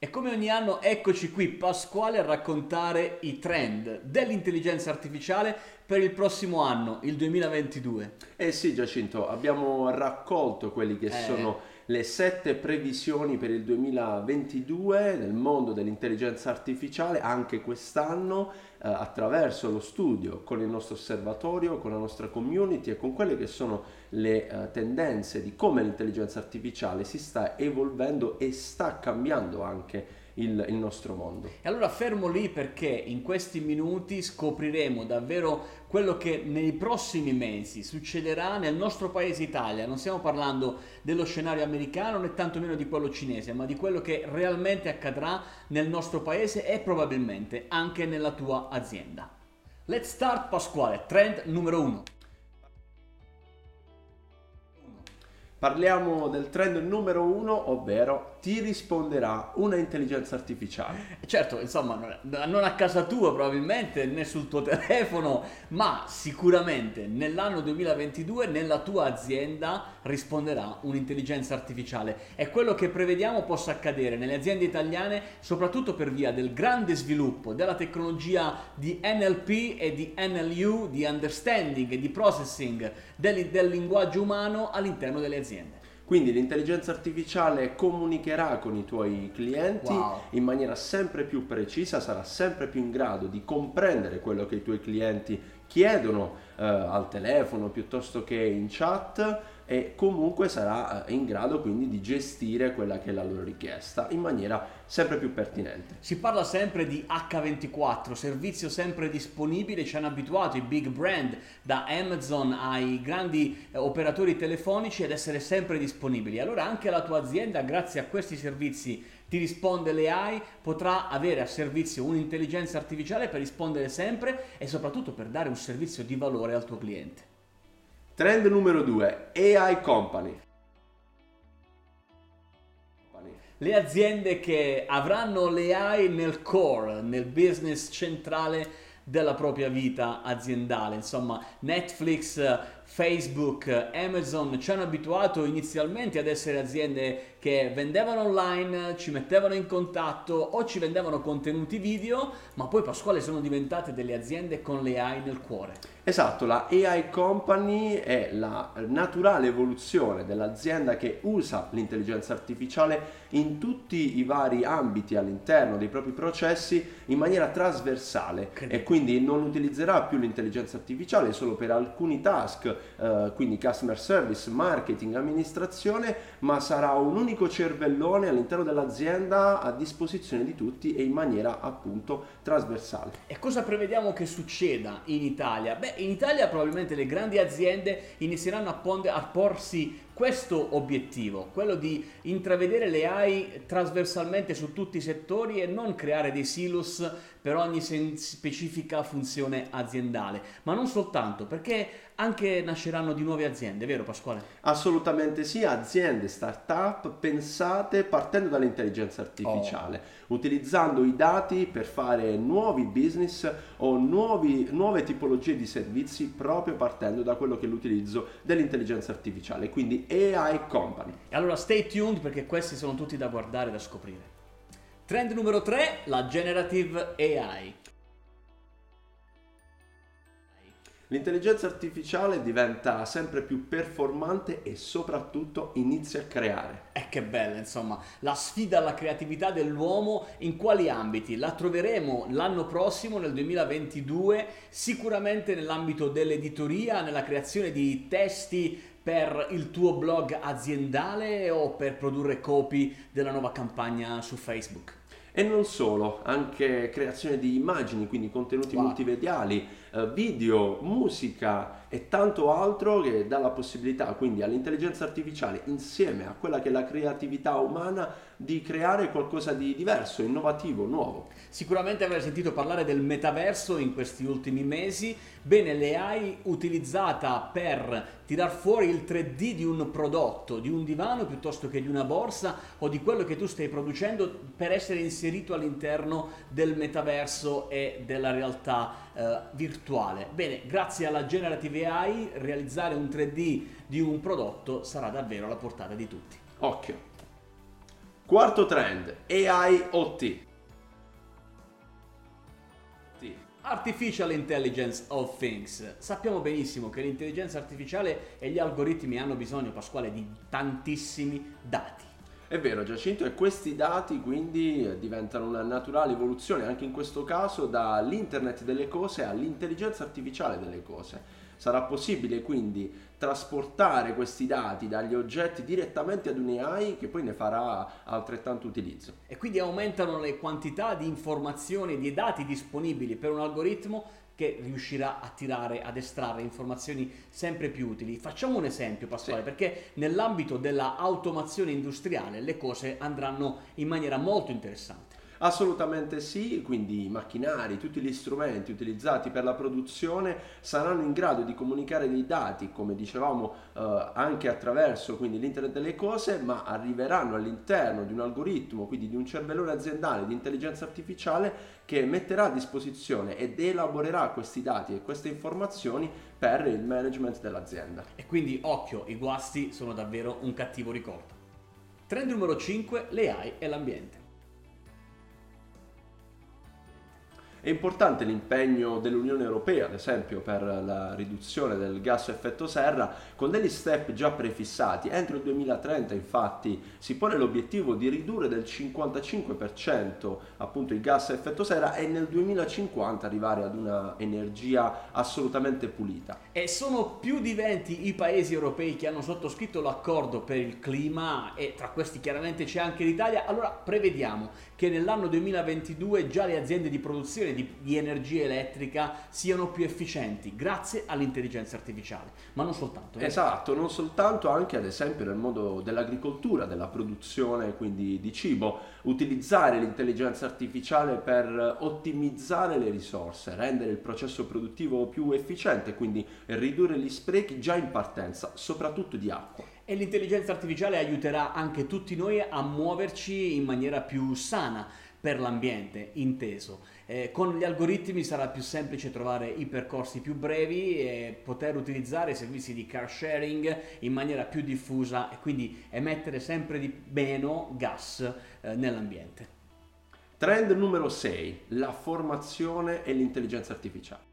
E come ogni anno eccoci qui Pasquale a raccontare i trend dell'intelligenza artificiale per il prossimo anno, il 2022. Eh sì Giacinto, abbiamo raccolto quelli che eh. sono le sette previsioni per il 2022 nel mondo dell'intelligenza artificiale anche quest'anno eh, attraverso lo studio con il nostro osservatorio, con la nostra community e con quelle che sono le eh, tendenze di come l'intelligenza artificiale si sta evolvendo e sta cambiando anche il, il, nostro mondo. E allora fermo lì perché in questi minuti scopriremo davvero quello che nei prossimi mesi succederà nel nostro paese Italia. Non stiamo parlando dello scenario americano né tantomeno di quello cinese, ma di quello che realmente accadrà nel nostro paese e probabilmente anche nella tua azienda. Let's start Pasquale, trend numero uno. Parliamo del trend numero uno, ovvero ti risponderà una intelligenza artificiale. Certo, insomma, non a casa tua probabilmente, né sul tuo telefono, ma sicuramente nell'anno 2022 nella tua azienda risponderà un'intelligenza artificiale. È quello che prevediamo possa accadere nelle aziende italiane, soprattutto per via del grande sviluppo della tecnologia di NLP e di NLU, di understanding e di processing del, del linguaggio umano all'interno delle aziende. Quindi l'intelligenza artificiale comunicherà con i tuoi clienti wow. in maniera sempre più precisa, sarà sempre più in grado di comprendere quello che i tuoi clienti chiedono eh, al telefono piuttosto che in chat e comunque sarà eh, in grado quindi di gestire quella che è la loro richiesta in maniera sempre più pertinente. Si parla sempre di H24, servizio sempre disponibile, ci hanno abituato i big brand da Amazon ai grandi eh, operatori telefonici ad essere sempre disponibili. Allora anche la tua azienda grazie a questi servizi ti risponde l'AI, potrà avere a servizio un'intelligenza artificiale per rispondere sempre e soprattutto per dare un servizio di valore al tuo cliente. Trend numero 2, AI Company. Le aziende che avranno l'AI nel core, nel business centrale della propria vita aziendale. Insomma, Netflix Facebook, Amazon ci hanno abituato inizialmente ad essere aziende che vendevano online, ci mettevano in contatto o ci vendevano contenuti video, ma poi Pasquale sono diventate delle aziende con le AI nel cuore. Esatto, la AI Company è la naturale evoluzione dell'azienda che usa l'intelligenza artificiale in tutti i vari ambiti all'interno dei propri processi in maniera trasversale e quindi non utilizzerà più l'intelligenza artificiale solo per alcuni task eh, quindi customer service, marketing, amministrazione, ma sarà un unico cervellone all'interno dell'azienda a disposizione di tutti e in maniera appunto trasversale. E cosa prevediamo che succeda in Italia? Beh, in Italia probabilmente le grandi aziende inizieranno a, pond- a porsi questo obiettivo, quello di intravedere le AI trasversalmente su tutti i settori e non creare dei silos per ogni specifica funzione aziendale, ma non soltanto, perché anche nasceranno di nuove aziende, vero Pasquale? Assolutamente sì, aziende, start-up pensate partendo dall'intelligenza artificiale, oh. utilizzando i dati per fare nuovi business o nuovi, nuove tipologie di servizi proprio partendo da quello che è l'utilizzo dell'intelligenza artificiale. Quindi AI Company. E allora stay tuned perché questi sono tutti da guardare e da scoprire. Trend numero 3, la Generative AI. L'intelligenza artificiale diventa sempre più performante e soprattutto inizia a creare. E eh, che bella, insomma, la sfida alla creatività dell'uomo in quali ambiti? La troveremo l'anno prossimo, nel 2022, sicuramente nell'ambito dell'editoria, nella creazione di testi per il tuo blog aziendale o per produrre copy della nuova campagna su Facebook. E non solo, anche creazione di immagini, quindi contenuti wow. multimediali, eh, video, musica e tanto altro che dà la possibilità quindi all'intelligenza artificiale insieme a quella che è la creatività umana di creare qualcosa di diverso, innovativo, nuovo. Sicuramente avrei sentito parlare del metaverso in questi ultimi mesi. Bene, le hai utilizzata per tirar fuori il 3D di un prodotto, di un divano piuttosto che di una borsa o di quello che tu stai producendo per essere inserito all'interno del metaverso e della realtà eh, virtuale. Bene, grazie alla Generative AI realizzare un 3D di un prodotto sarà davvero alla portata di tutti. Occhio. Quarto trend, AI OT. Artificial Intelligence of Things. Sappiamo benissimo che l'intelligenza artificiale e gli algoritmi hanno bisogno, Pasquale, di tantissimi dati. È vero Giacinto e questi dati quindi diventano una naturale evoluzione anche in questo caso dall'internet delle cose all'intelligenza artificiale delle cose. Sarà possibile quindi trasportare questi dati dagli oggetti direttamente ad un AI che poi ne farà altrettanto utilizzo. E quindi aumentano le quantità di informazioni e di dati disponibili per un algoritmo che riuscirà a tirare, ad estrarre informazioni sempre più utili. Facciamo un esempio, Pasquale, sì. perché nell'ambito della automazione industriale le cose andranno in maniera molto interessante. Assolutamente sì, quindi i macchinari, tutti gli strumenti utilizzati per la produzione saranno in grado di comunicare dei dati, come dicevamo, eh, anche attraverso quindi, l'internet delle cose, ma arriveranno all'interno di un algoritmo, quindi di un cervellone aziendale di intelligenza artificiale che metterà a disposizione ed elaborerà questi dati e queste informazioni per il management dell'azienda. E quindi occhio, i guasti sono davvero un cattivo ricordo. Trend numero 5, le AI e l'ambiente. È importante l'impegno dell'Unione Europea, ad esempio, per la riduzione del gas effetto serra, con degli step già prefissati. Entro il 2030, infatti, si pone l'obiettivo di ridurre del 55% appunto il gas effetto serra e nel 2050 arrivare ad una energia assolutamente pulita. E sono più di 20 i paesi europei che hanno sottoscritto l'accordo per il clima e tra questi chiaramente c'è anche l'Italia. Allora prevediamo che nell'anno 2022 già le aziende di produzione di, di, energia elettrica siano più efficienti grazie all'intelligenza artificiale, ma non soltanto. Eh? Esatto, non soltanto, anche ad esempio nel mondo dell'agricoltura, della produzione quindi di cibo, utilizzare l'intelligenza artificiale per ottimizzare le risorse, rendere il processo produttivo più efficiente, quindi ridurre gli sprechi già in partenza, soprattutto di acqua. E l'intelligenza artificiale aiuterà anche tutti noi a muoverci in maniera più sana per l'ambiente inteso. Eh, con gli algoritmi sarà più semplice trovare i percorsi più brevi e poter utilizzare i servizi di car sharing in maniera più diffusa e quindi emettere sempre di meno gas eh, nell'ambiente. Trend numero 6, la formazione e l'intelligenza artificiale.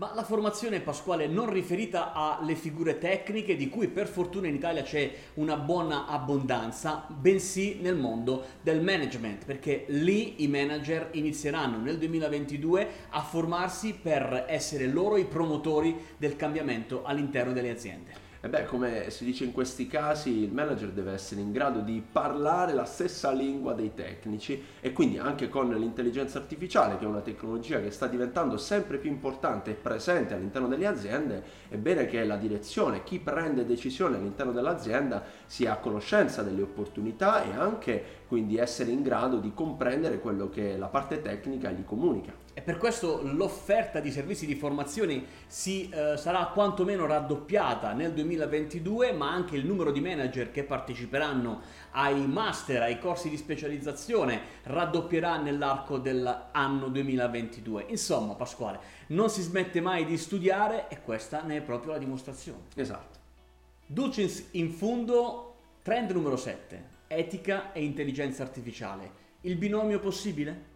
Ma la formazione pasquale non riferita alle figure tecniche di cui per fortuna in Italia c'è una buona abbondanza, bensì nel mondo del management, perché lì i manager inizieranno nel 2022 a formarsi per essere loro i promotori del cambiamento all'interno delle aziende. E beh, come si dice in questi casi, il manager deve essere in grado di parlare la stessa lingua dei tecnici e quindi anche con l'intelligenza artificiale, che è una tecnologia che sta diventando sempre più importante e presente all'interno delle aziende, è bene che la direzione, chi prende decisioni all'interno dell'azienda sia a conoscenza delle opportunità e anche quindi essere in grado di comprendere quello che la parte tecnica gli comunica. E per questo l'offerta di servizi di formazione si, eh, sarà quantomeno raddoppiata nel 2022, ma anche il numero di manager che parteciperanno ai master, ai corsi di specializzazione raddoppierà nell'arco dell'anno 2022. Insomma, Pasquale, non si smette mai di studiare e questa ne è proprio la dimostrazione. Esatto. Dulcins in fondo, trend numero 7 etica e intelligenza artificiale. Il binomio possibile?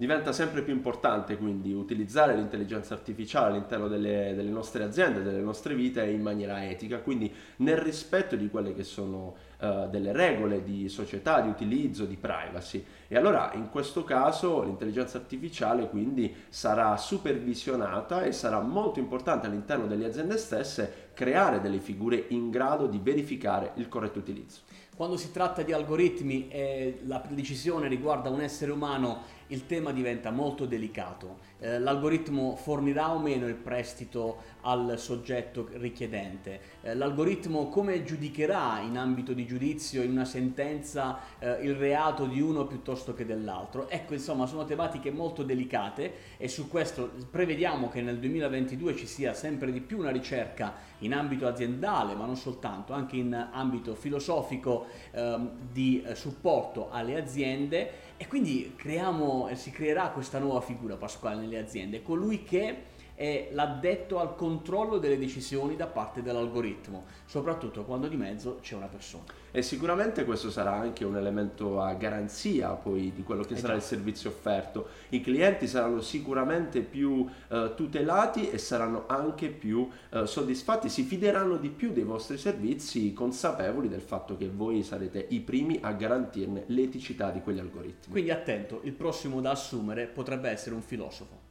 Diventa sempre più importante quindi utilizzare l'intelligenza artificiale all'interno delle, delle, nostre aziende, delle nostre vite in maniera etica, quindi nel rispetto di quelle che sono uh, delle regole di società, di utilizzo, di privacy. E allora in questo caso l'intelligenza artificiale quindi sarà supervisionata e sarà molto importante all'interno delle aziende stesse creare delle figure in grado di verificare il corretto utilizzo. Quando si tratta di algoritmi e la decisione riguarda un essere umano il tema diventa molto delicato. Eh, l'algoritmo fornirà o meno il prestito al soggetto richiedente? Eh, l'algoritmo come giudicherà in ambito di giudizio, in una sentenza, eh, il reato di uno piuttosto che dell'altro? Ecco, insomma, sono tematiche molto delicate e su questo prevediamo che nel 2022 ci sia sempre di più una ricerca in ambito aziendale, ma non soltanto, anche in ambito filosofico ehm, di supporto alle aziende e quindi creiamo, si creerà questa nuova figura Pasquale nelle aziende, colui che è l'addetto al controllo delle decisioni da parte dell'algoritmo, soprattutto quando di mezzo c'è una persona. E sicuramente questo sarà anche un elemento a garanzia poi di quello che sarà il servizio offerto. I clienti saranno sicuramente più eh, tutelati e saranno anche più eh, soddisfatti, si fideranno di più dei vostri servizi consapevoli del fatto che voi sarete i primi a garantirne l'eticità di quegli algoritmi. Quindi attento, il prossimo da assumere potrebbe essere un filosofo.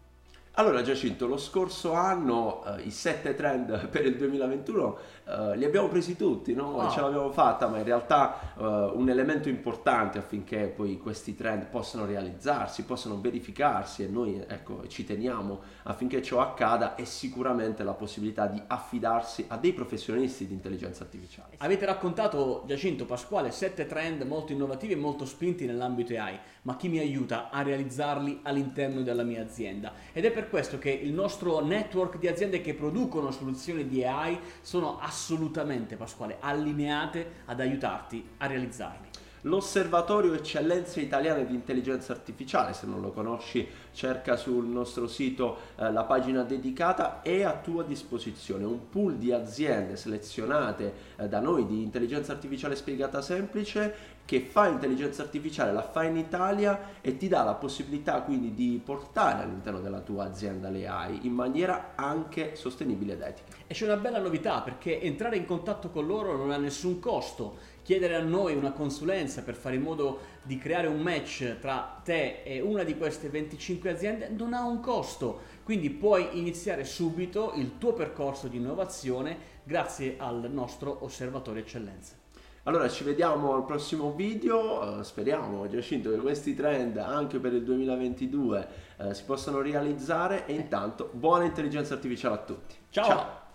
Allora Giacinto, lo scorso anno eh, i sette trend per il 2021 eh, li abbiamo presi tutti, no? oh. ce l'abbiamo fatta, ma in realtà eh, un elemento importante affinché poi questi trend possano realizzarsi, possano verificarsi e noi ecco, ci teniamo affinché ciò accada è sicuramente la possibilità di affidarsi a dei professionisti di intelligenza artificiale. Avete raccontato Giacinto Pasquale sette trend molto innovativi e molto spinti nell'ambito AI, ma chi mi aiuta a realizzarli all'interno della mia azienda? Ed è per questo che il nostro network di aziende che producono soluzioni di AI sono assolutamente, Pasquale, allineate ad aiutarti a realizzarli. l'Osservatorio Eccellenze Italiane di Intelligenza Artificiale, se non lo conosci cerca sul nostro sito eh, la pagina dedicata, è a tua disposizione, un pool di aziende selezionate eh, da noi di intelligenza artificiale spiegata semplice che fa intelligenza artificiale, la fa in Italia e ti dà la possibilità quindi di portare all'interno della tua azienda le AI in maniera anche sostenibile ed etica. E c'è una bella novità perché entrare in contatto con loro non ha nessun costo chiedere a noi una consulenza per fare in modo di creare un match tra te e una di queste 25 aziende non ha un costo, quindi puoi iniziare subito il tuo percorso di innovazione grazie al nostro osservatorio eccellenza. Allora ci vediamo al prossimo video, uh, speriamo Giacinto che questi trend anche per il 2022 uh, eh, si possano realizzare e intanto buona intelligenza artificiale a tutti. Ciao. Ciao.